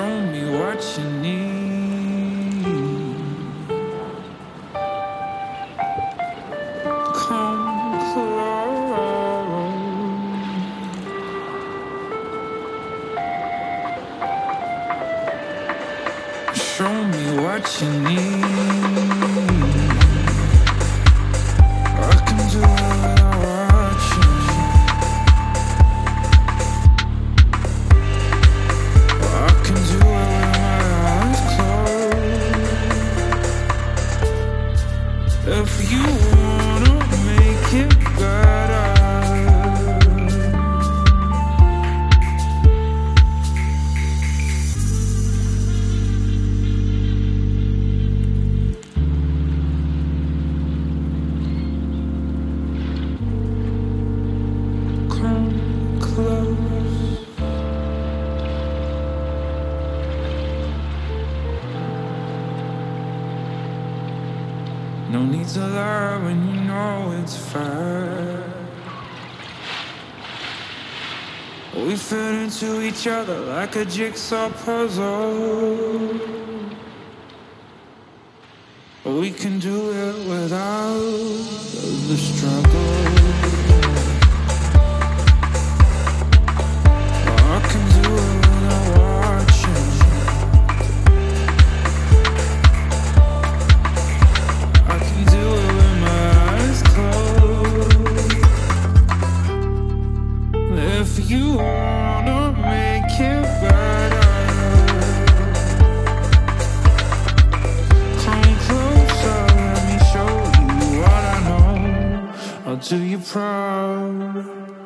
Show me what you need. Come close. Show me what you need. No need to lie when you know it's fair. We fit into each other like a jigsaw puzzle. We can do it without the struggle. I'll do you proud.